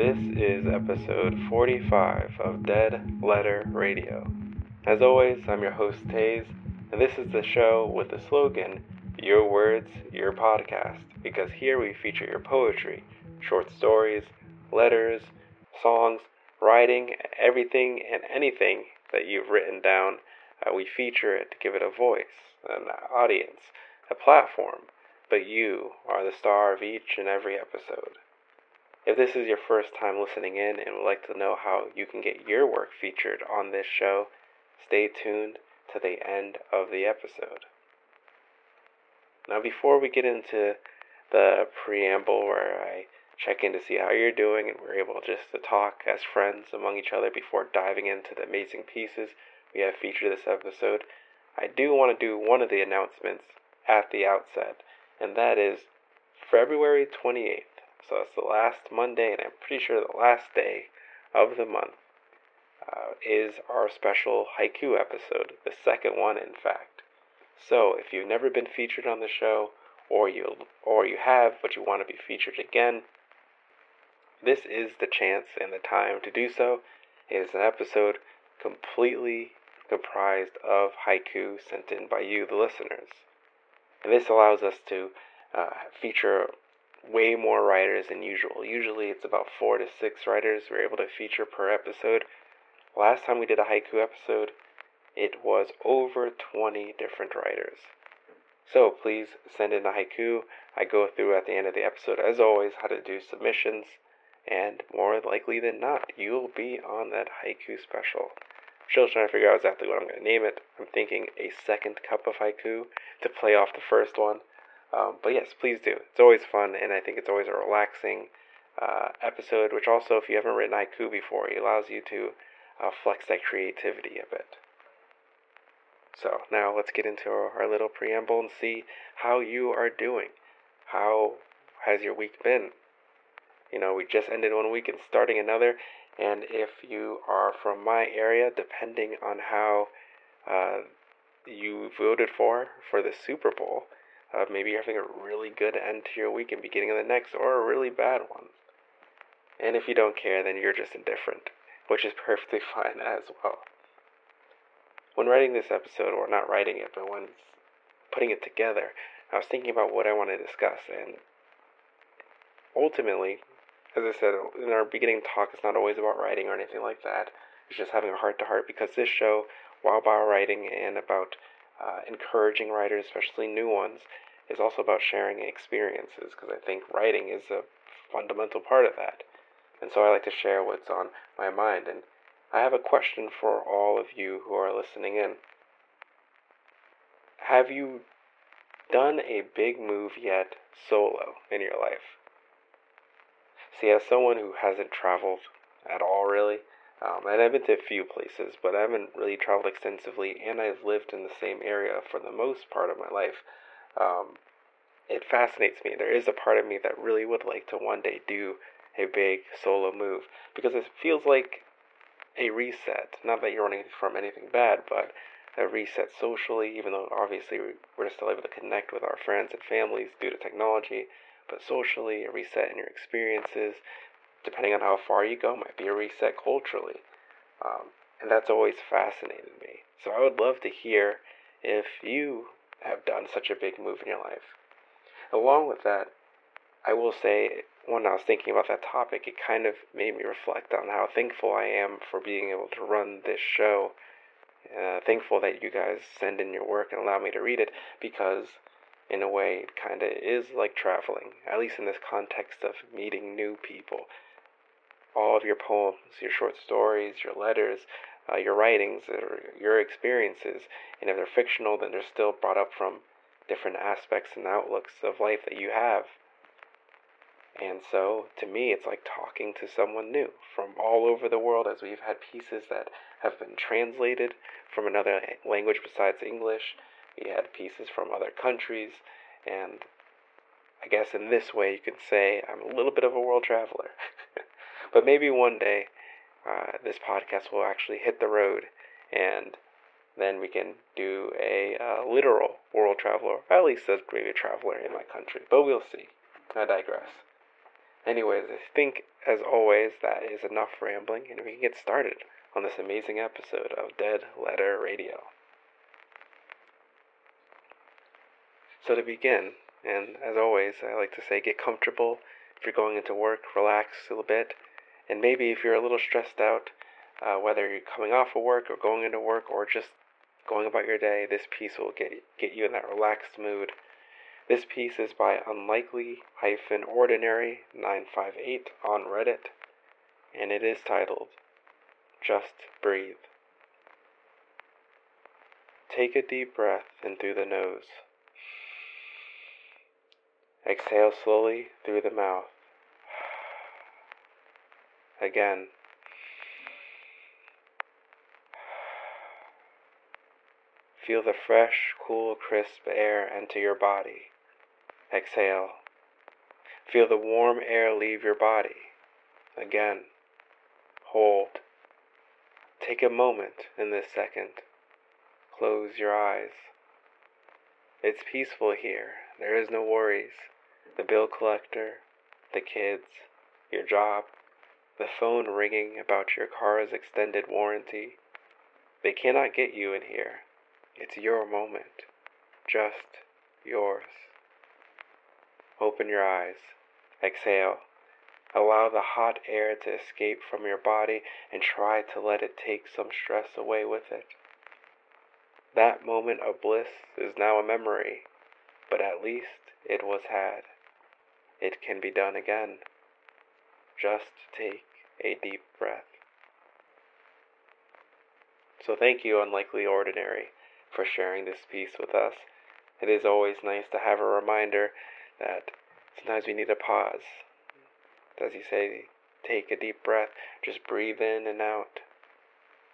This is episode 45 of Dead Letter Radio. As always, I'm your host, Taze, and this is the show with the slogan Your Words, Your Podcast, because here we feature your poetry, short stories, letters, songs, writing, everything and anything that you've written down. Uh, we feature it to give it a voice, an audience, a platform, but you are the star of each and every episode. If this is your first time listening in and would like to know how you can get your work featured on this show, stay tuned to the end of the episode. Now, before we get into the preamble where I check in to see how you're doing and we're able just to talk as friends among each other before diving into the amazing pieces we have featured this episode, I do want to do one of the announcements at the outset, and that is February 28th. So it's the last Monday, and I'm pretty sure the last day of the month uh, is our special haiku episode, the second one, in fact. So if you've never been featured on the show, or you or you have but you want to be featured again, this is the chance and the time to do so. It is an episode completely comprised of haiku sent in by you, the listeners. And this allows us to uh, feature way more writers than usual. Usually it's about four to six writers we're able to feature per episode. Last time we did a haiku episode, it was over 20 different writers. So please send in a haiku. I go through at the end of the episode, as always, how to do submissions, and more likely than not, you'll be on that haiku special. Still trying to figure out exactly what I'm going to name it. I'm thinking a second cup of haiku to play off the first one. Um, but yes, please do. It's always fun, and I think it's always a relaxing uh, episode, which also, if you haven't written haiku before, it allows you to uh, flex that creativity a bit. So now let's get into our, our little preamble and see how you are doing. How has your week been? You know, we just ended one week and starting another, and if you are from my area, depending on how uh, you voted for for the Super Bowl, uh, maybe you're having a really good end to your week and beginning of the next, or a really bad one. And if you don't care, then you're just indifferent, which is perfectly fine as well. When writing this episode, or not writing it, but when putting it together, I was thinking about what I want to discuss, and ultimately, as I said in our beginning talk, it's not always about writing or anything like that. It's just having a heart to heart because this show, while about writing and about uh, encouraging writers, especially new ones, is also about sharing experiences because I think writing is a fundamental part of that. And so I like to share what's on my mind. And I have a question for all of you who are listening in. Have you done a big move yet solo in your life? See, as someone who hasn't traveled at all really, um, and I've been to a few places, but I haven't really traveled extensively, and I've lived in the same area for the most part of my life. Um, it fascinates me. There is a part of me that really would like to one day do a big solo move because it feels like a reset. Not that you're running from anything bad, but a reset socially, even though obviously we're still able to connect with our friends and families due to technology, but socially, a reset in your experiences, depending on how far you go, might be a reset culturally. Um, and that's always fascinated me. So I would love to hear if you have done such a big move in your life. Along with that, I will say, when I was thinking about that topic, it kind of made me reflect on how thankful I am for being able to run this show. Uh, thankful that you guys send in your work and allow me to read it because, in a way, it kind of is like traveling, at least in this context of meeting new people all of your poems, your short stories, your letters, uh, your writings, or your experiences. And if they're fictional, then they're still brought up from different aspects and outlooks of life that you have. And so, to me, it's like talking to someone new from all over the world as we've had pieces that have been translated from another language besides English. We had pieces from other countries. And I guess in this way, you could say I'm a little bit of a world traveler. But maybe one day uh, this podcast will actually hit the road and then we can do a uh, literal world traveler, at least as maybe a traveler in my country. But we'll see. I digress. Anyways, I think, as always, that is enough rambling, and we can get started on this amazing episode of Dead Letter Radio. So, to begin, and as always, I like to say get comfortable. If you're going into work, relax a little bit. And maybe if you're a little stressed out, uh, whether you're coming off of work or going into work or just going about your day, this piece will get, get you in that relaxed mood. This piece is by Unlikely-Ordinary 958 on Reddit, and it is titled Just Breathe. Take a deep breath in through the nose. Exhale slowly through the mouth. Again. Feel the fresh, cool, crisp air enter your body. Exhale. Feel the warm air leave your body. Again. Hold. Take a moment in this second. Close your eyes. It's peaceful here. There is no worries. The bill collector, the kids, your job, the phone ringing about your car's extended warranty. They cannot get you in here. It's your moment. Just yours. Open your eyes. Exhale. Allow the hot air to escape from your body and try to let it take some stress away with it. That moment of bliss is now a memory, but at least it was had. It can be done again. Just take a deep breath. So thank you, Unlikely Ordinary, for sharing this piece with us. It is always nice to have a reminder that sometimes we need to pause. As you say, take a deep breath, just breathe in and out.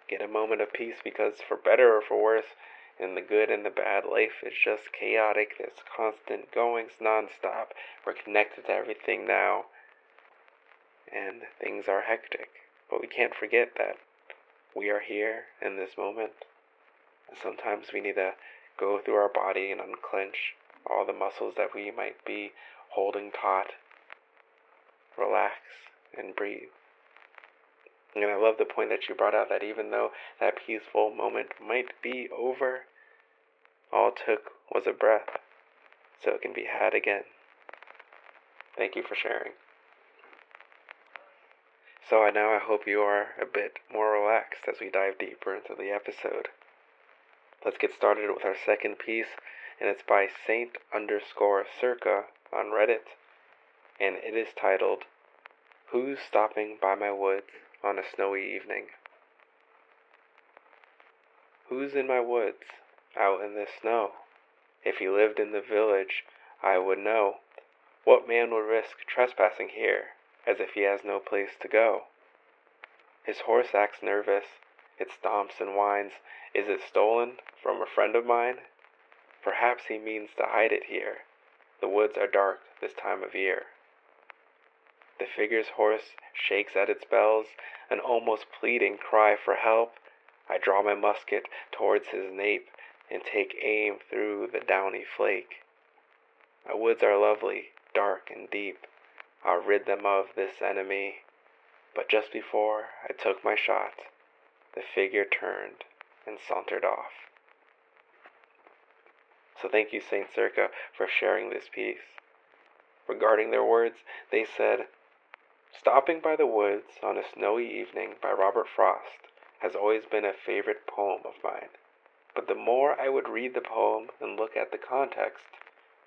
Get a moment of peace because, for better or for worse, in the good and the bad, life is just chaotic. There's constant goings nonstop. We're connected to everything now, and things are hectic. But we can't forget that we are here in this moment. And sometimes we need to go through our body and unclench all the muscles that we might be holding taut. Relax and breathe. And I love the point that you brought out that even though that peaceful moment might be over, all it took was a breath, so it can be had again. Thank you for sharing. So I now I hope you are a bit more relaxed as we dive deeper into the episode. Let's get started with our second piece, and it's by Saint underscore Circa on Reddit, and it is titled Who's Stopping by My Woods on a Snowy Evening? Who's in my woods, out in the snow? If he lived in the village, I would know. What man would risk trespassing here, as if he has no place to go? His horse acts nervous, it stomps and whines. Is it stolen from a friend of mine? Perhaps he means to hide it here. The woods are dark this time of year. The figure's horse shakes at its bells, an almost pleading cry for help. I draw my musket towards his nape and take aim through the downy flake. My woods are lovely, dark and deep. I'll rid them of this enemy. But just before I took my shot, the figure turned and sauntered off. So thank you, Saint Circa, for sharing this piece. Regarding their words, they said, Stopping by the Woods on a Snowy Evening by Robert Frost has always been a favorite poem of mine. But the more I would read the poem and look at the context,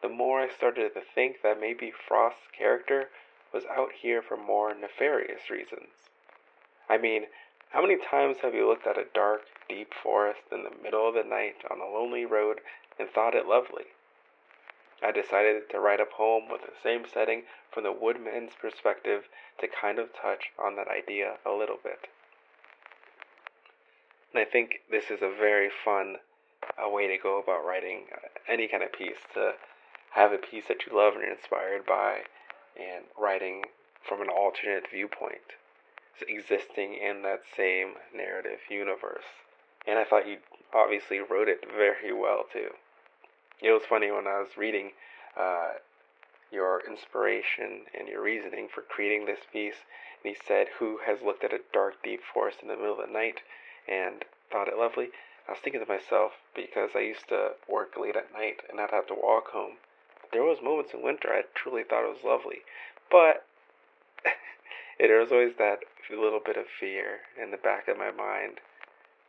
the more I started to think that maybe Frost's character was out here for more nefarious reasons. I mean, how many times have you looked at a dark, deep forest in the middle of the night on a lonely road and thought it lovely? I decided to write a poem with the same setting from the woodman's perspective to kind of touch on that idea a little bit. And I think this is a very fun uh, way to go about writing uh, any kind of piece to have a piece that you love and you're inspired by and writing from an alternate viewpoint existing in that same narrative universe. And I thought you obviously wrote it very well too. It was funny when I was reading uh, your inspiration and your reasoning for creating this piece. And he said, Who has looked at a dark, deep forest in the middle of the night and thought it lovely? I was thinking to myself, because I used to work late at night and I'd have to walk home. There was moments in winter I truly thought it was lovely. But there was always that little bit of fear in the back of my mind.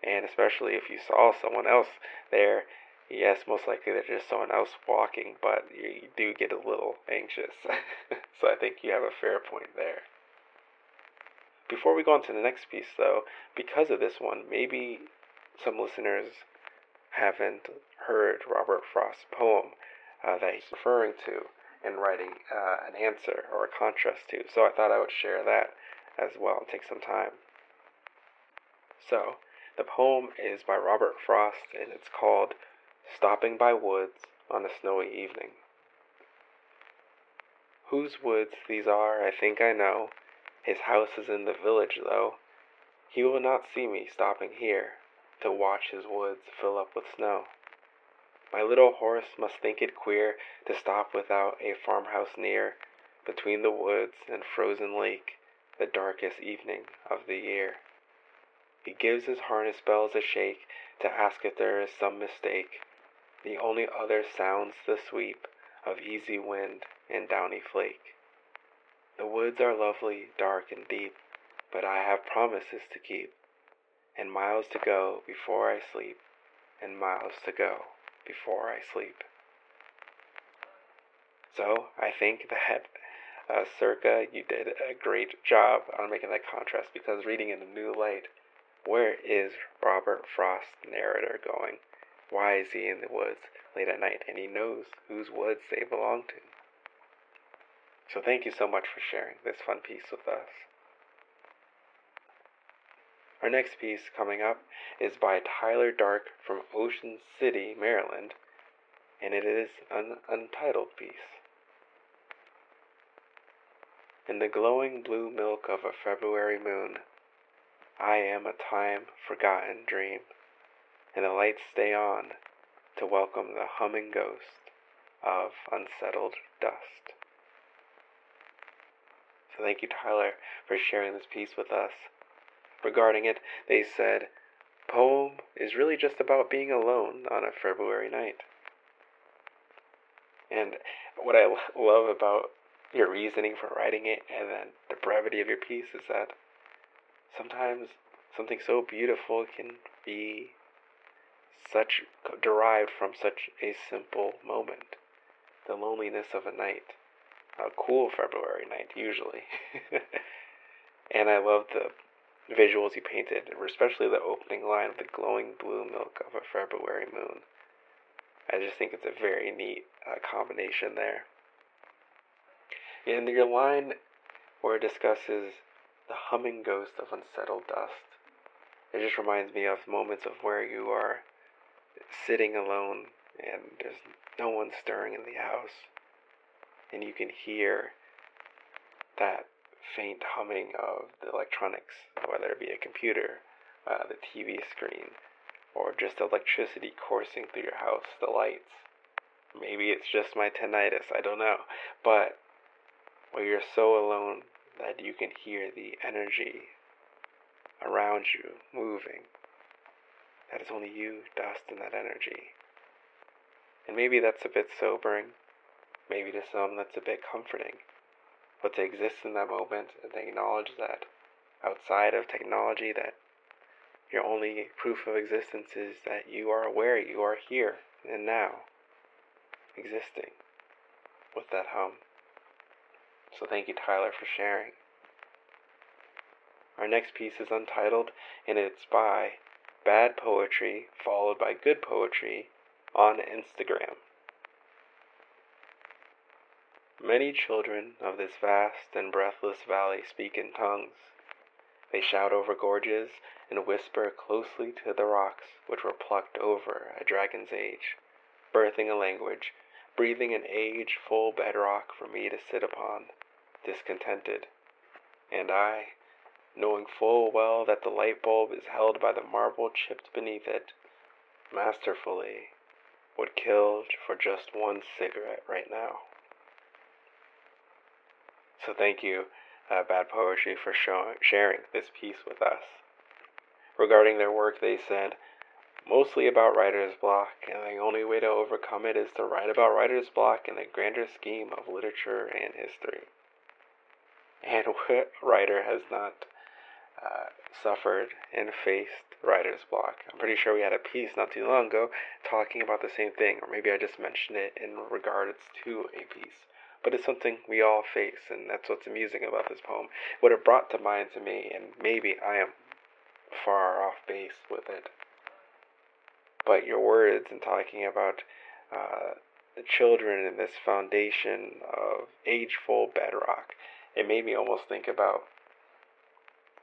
And especially if you saw someone else there, yes, most likely there's just someone else walking, but you, you do get a little anxious. so I think you have a fair point there. Before we go on to the next piece, though, because of this one, maybe some listeners haven't heard Robert Frost's poem uh, that he's referring to in writing uh, an answer or a contrast to. So I thought I would share that as well and take some time. So, the poem is by Robert Frost and it's called Stopping by Woods on a Snowy Evening. Whose woods these are, I think I know. His house is in the village, though. He will not see me stopping here to watch his woods fill up with snow. My little horse must think it queer to stop without a farmhouse near, between the woods and frozen lake, the darkest evening of the year. He gives his harness bells a shake to ask if there is some mistake. The only other sounds the sweep of easy wind and downy flake. The woods are lovely, dark and deep, but I have promises to keep and miles to go before I sleep, and miles to go before I sleep. So I think that uh, Circa, you did a great job on making that contrast because reading in a new light, where is Robert Frost's narrator going? Why is he in the woods late at night? And he knows whose woods they belong to. So thank you so much for sharing this fun piece with us. Our next piece coming up is by Tyler Dark from Ocean City, Maryland, and it is an untitled piece. In the glowing blue milk of a February moon, I am a time forgotten dream, and the lights stay on to welcome the humming ghost of unsettled dust. So thank you, Tyler, for sharing this piece with us regarding it, they said, Poem is really just about being alone on a February night. And what I love about your reasoning for writing it and then the brevity of your piece is that sometimes something so beautiful can be such derived from such a simple moment the loneliness of a night a cool february night usually and i love the visuals he painted, especially the opening line of the glowing blue milk of a February moon. I just think it's a very neat uh, combination there. In your line where it discusses the humming ghost of unsettled dust, it just reminds me of moments of where you are sitting alone and there's no one stirring in the house, and you can hear that faint humming of the electronics, whether it be a computer, uh, the TV screen, or just electricity coursing through your house, the lights. Maybe it's just my tinnitus, I don't know. But where you're so alone that you can hear the energy around you moving, that is only you, dust, and that energy. And maybe that's a bit sobering. Maybe to some that's a bit comforting but to exist in that moment and to acknowledge that outside of technology that your only proof of existence is that you are aware you are here and now existing with that hum. So thank you Tyler for sharing. Our next piece is untitled and it's by Bad Poetry followed by Good Poetry on Instagram. Many children of this vast and breathless valley speak in tongues. They shout over gorges and whisper closely to the rocks which were plucked over a dragon's age, birthing a language, breathing an age full bedrock for me to sit upon, discontented. And I, knowing full well that the light bulb is held by the marble chipped beneath it, masterfully would kill for just one cigarette right now. So thank you, uh, Bad Poetry, for show- sharing this piece with us. Regarding their work, they said, mostly about writer's block, and the only way to overcome it is to write about writer's block in the grander scheme of literature and history. And what writer has not uh, suffered and faced writer's block? I'm pretty sure we had a piece not too long ago talking about the same thing, or maybe I just mentioned it in regards to a piece. But it's something we all face, and that's what's amusing about this poem. What it brought to mind to me, and maybe I am far off base with it, but your words and talking about uh, the children and this foundation of ageful bedrock, it made me almost think about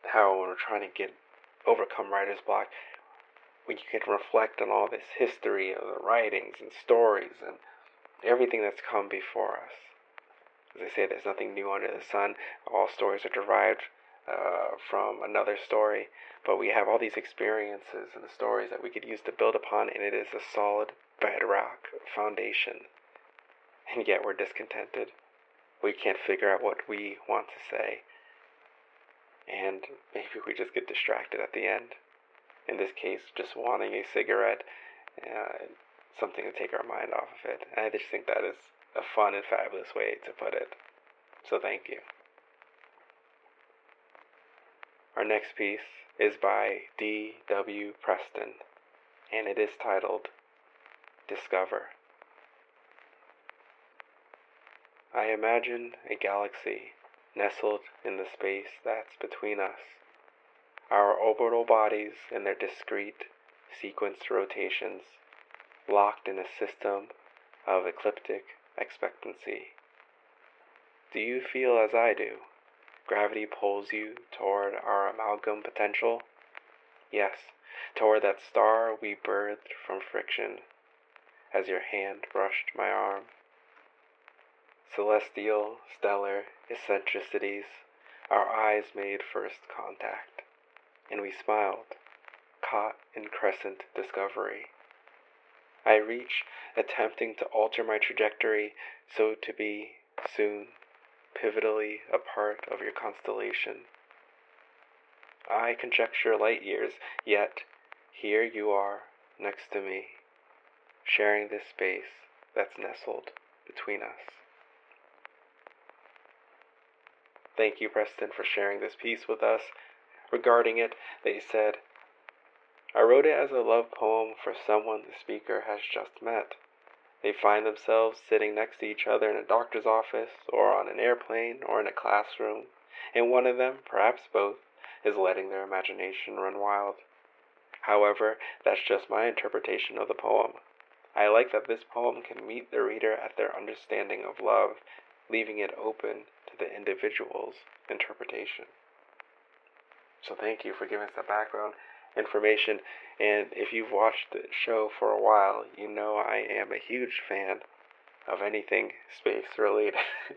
how we're trying to get overcome writer's block, when you can reflect on all this history of the writings and stories and everything that's come before us. As I say, there's nothing new under the sun. All stories are derived uh, from another story, but we have all these experiences and stories that we could use to build upon, and it is a solid bedrock foundation. And yet we're discontented. We can't figure out what we want to say. And maybe we just get distracted at the end. In this case, just wanting a cigarette, uh, something to take our mind off of it. And I just think that is a fun and fabulous way to put it. So thank you. Our next piece is by D. W. Preston, and it is titled Discover. I imagine a galaxy nestled in the space that's between us. Our orbital bodies in their discrete, sequenced rotations, locked in a system of ecliptic expectancy. Do you feel as I do? Gravity pulls you toward our amalgam potential? Yes, toward that star we birthed from friction, as your hand brushed my arm. Celestial, stellar eccentricities, our eyes made first contact, and we smiled, caught in crescent discovery. I reach, attempting to alter my trajectory so to be soon pivotally a part of your constellation. I conjecture light years, yet here you are next to me, sharing this space that's nestled between us. Thank you, Preston, for sharing this piece with us. Regarding it, they said, I wrote it as a love poem for someone the speaker has just met. They find themselves sitting next to each other in a doctor's office, or on an airplane, or in a classroom, and one of them, perhaps both, is letting their imagination run wild. However, that's just my interpretation of the poem. I like that this poem can meet the reader at their understanding of love, leaving it open the individual's interpretation. So thank you for giving us that background information. And if you've watched the show for a while, you know I am a huge fan of anything space related.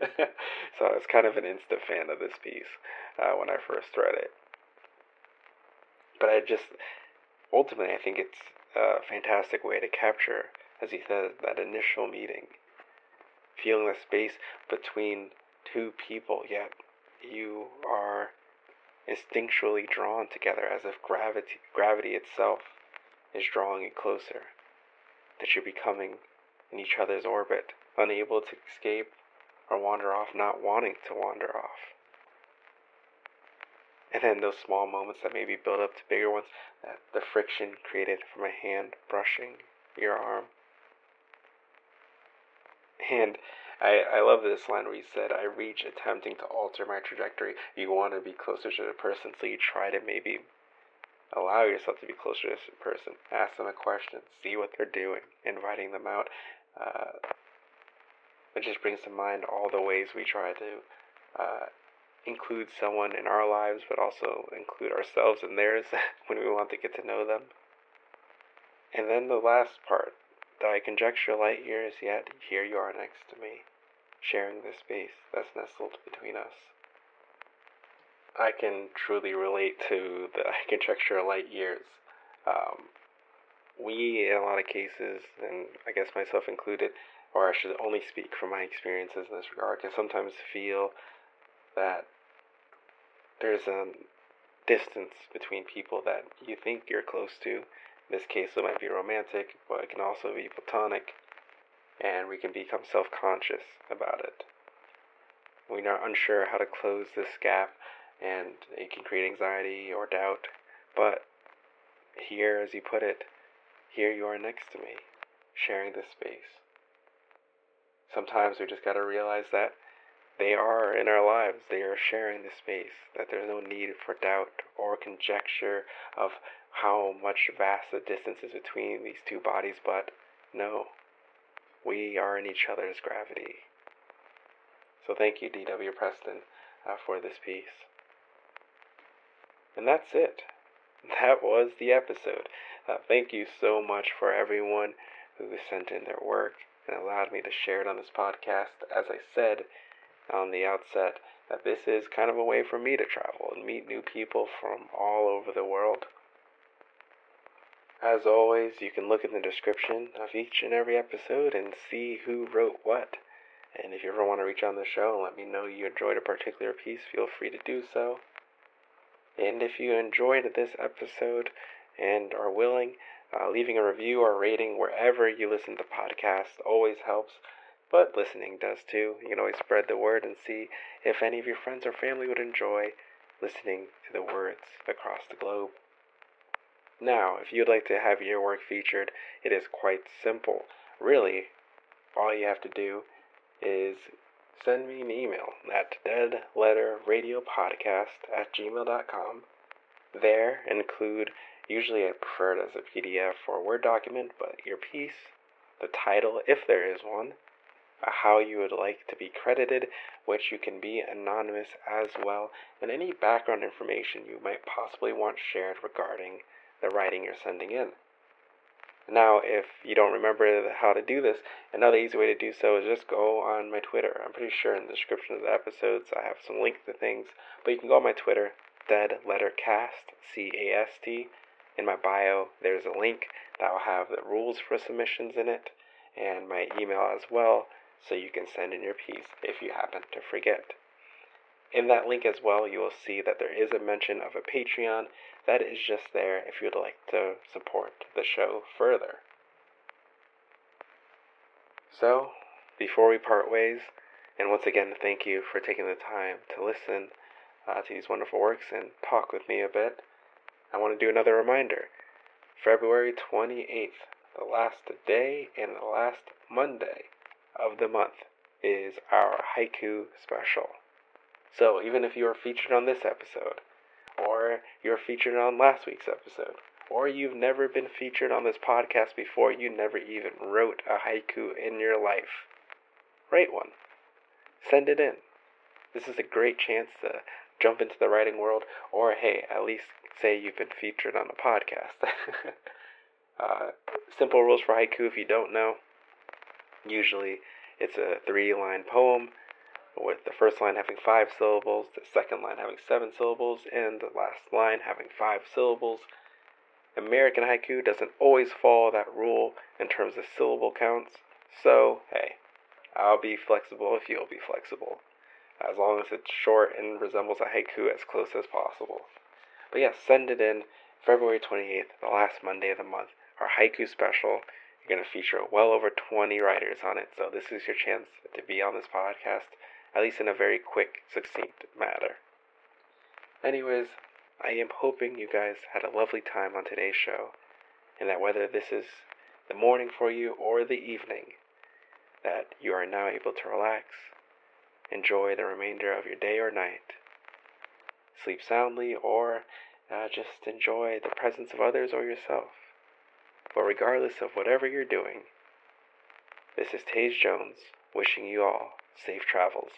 so I was kind of an instant fan of this piece uh, when I first read it. But I just, ultimately, I think it's a fantastic way to capture, as he said, that initial meeting. Feeling the space between two people, yet you are instinctually drawn together as if gravity, gravity itself is drawing you closer, that you're becoming in each other's orbit, unable to escape or wander off, not wanting to wander off. And then those small moments that maybe build up to bigger ones, that the friction created from a hand brushing your arm. And I, I love this line where he said, I reach attempting to alter my trajectory. You want to be closer to the person, so you try to maybe allow yourself to be closer to this person. Ask them a question, see what they're doing, inviting them out. Uh, it just brings to mind all the ways we try to uh, include someone in our lives, but also include ourselves in theirs when we want to get to know them. And then the last part, though I conjecture light years, yet here you are next to me sharing this space that's nestled between us. I can truly relate to the conjecture light years. Um, we, in a lot of cases, and I guess myself included, or I should only speak from my experiences in this regard, can sometimes feel that there's a distance between people that you think you're close to. In this case, it might be romantic, but it can also be platonic, and we can become self conscious about it. We are unsure how to close this gap, and it can create anxiety or doubt. But here, as you put it, here you are next to me, sharing this space. Sometimes we just got to realize that they are in our lives. They are sharing the space. That there's no need for doubt or conjecture of how much vast the distance is between these two bodies, but no, we are in each other's gravity. So thank you, D.W. Preston, uh, for this piece. And that's it. That was the episode. Uh, thank you so much for everyone who sent in their work and allowed me to share it on this podcast. As I said on the outset, that this is kind of a way for me to travel and meet new people from all over the world. As always, you can look in the description of each and every episode and see who wrote what. And if you ever want to reach on the show and let me know you enjoyed a particular piece, feel free to do so. And if you enjoyed this episode and are willing, uh, leaving a review or rating wherever you listen to podcasts always helps, but listening does too. You can always spread the word and see if any of your friends or family would enjoy listening to the words across the globe. Now, if you'd like to have your work featured, it is quite simple. Really, all you have to do is send me an email at deadletterradiopodcast at gmail.com. There, include Usually I prefer it as a PDF or Word document, but your piece, the title, if there is one, uh, how you would like to be credited, which you can be anonymous as well, and any background information you might possibly want shared regarding the writing you're sending in. Now, if you don't remember how to do this, another easy way to do so is just go on my Twitter. I'm pretty sure in the description of the episodes I have some links to things, but you can go on my Twitter, Dead Letter Cast, C A S T, in my bio, there's a link that will have the rules for submissions in it and my email as well, so you can send in your piece if you happen to forget. In that link as well, you will see that there is a mention of a Patreon. That is just there if you'd like to support the show further. So, before we part ways, and once again, thank you for taking the time to listen uh, to these wonderful works and talk with me a bit. I want to do another reminder. February 28th, the last day and the last Monday of the month, is our haiku special. So even if you are featured on this episode, or you're featured on last week's episode, or you've never been featured on this podcast before, you never even wrote a haiku in your life, write one. Send it in. This is a great chance to jump into the writing world, or hey, at least say you've been featured on a podcast. uh, simple rules for haiku if you don't know. Usually it's a three line poem with the first line having five syllables, the second line having seven syllables, and the last line having five syllables. American haiku doesn't always follow that rule in terms of syllable counts, so hey, I'll be flexible if you'll be flexible, as long as it's short and resembles a haiku as close as possible. But yes, yeah, send it in February 28th, the last Monday of the month, our haiku special. You're going to feature well over 20 writers on it, so this is your chance to be on this podcast, at least in a very quick, succinct manner. Anyways, I am hoping you guys had a lovely time on today's show, and that whether this is the morning for you or the evening, that you are now able to relax, enjoy the remainder of your day or night, sleep soundly, or uh, just enjoy the presence of others or yourself. But regardless of whatever you're doing, this is Taze Jones wishing you all safe travels.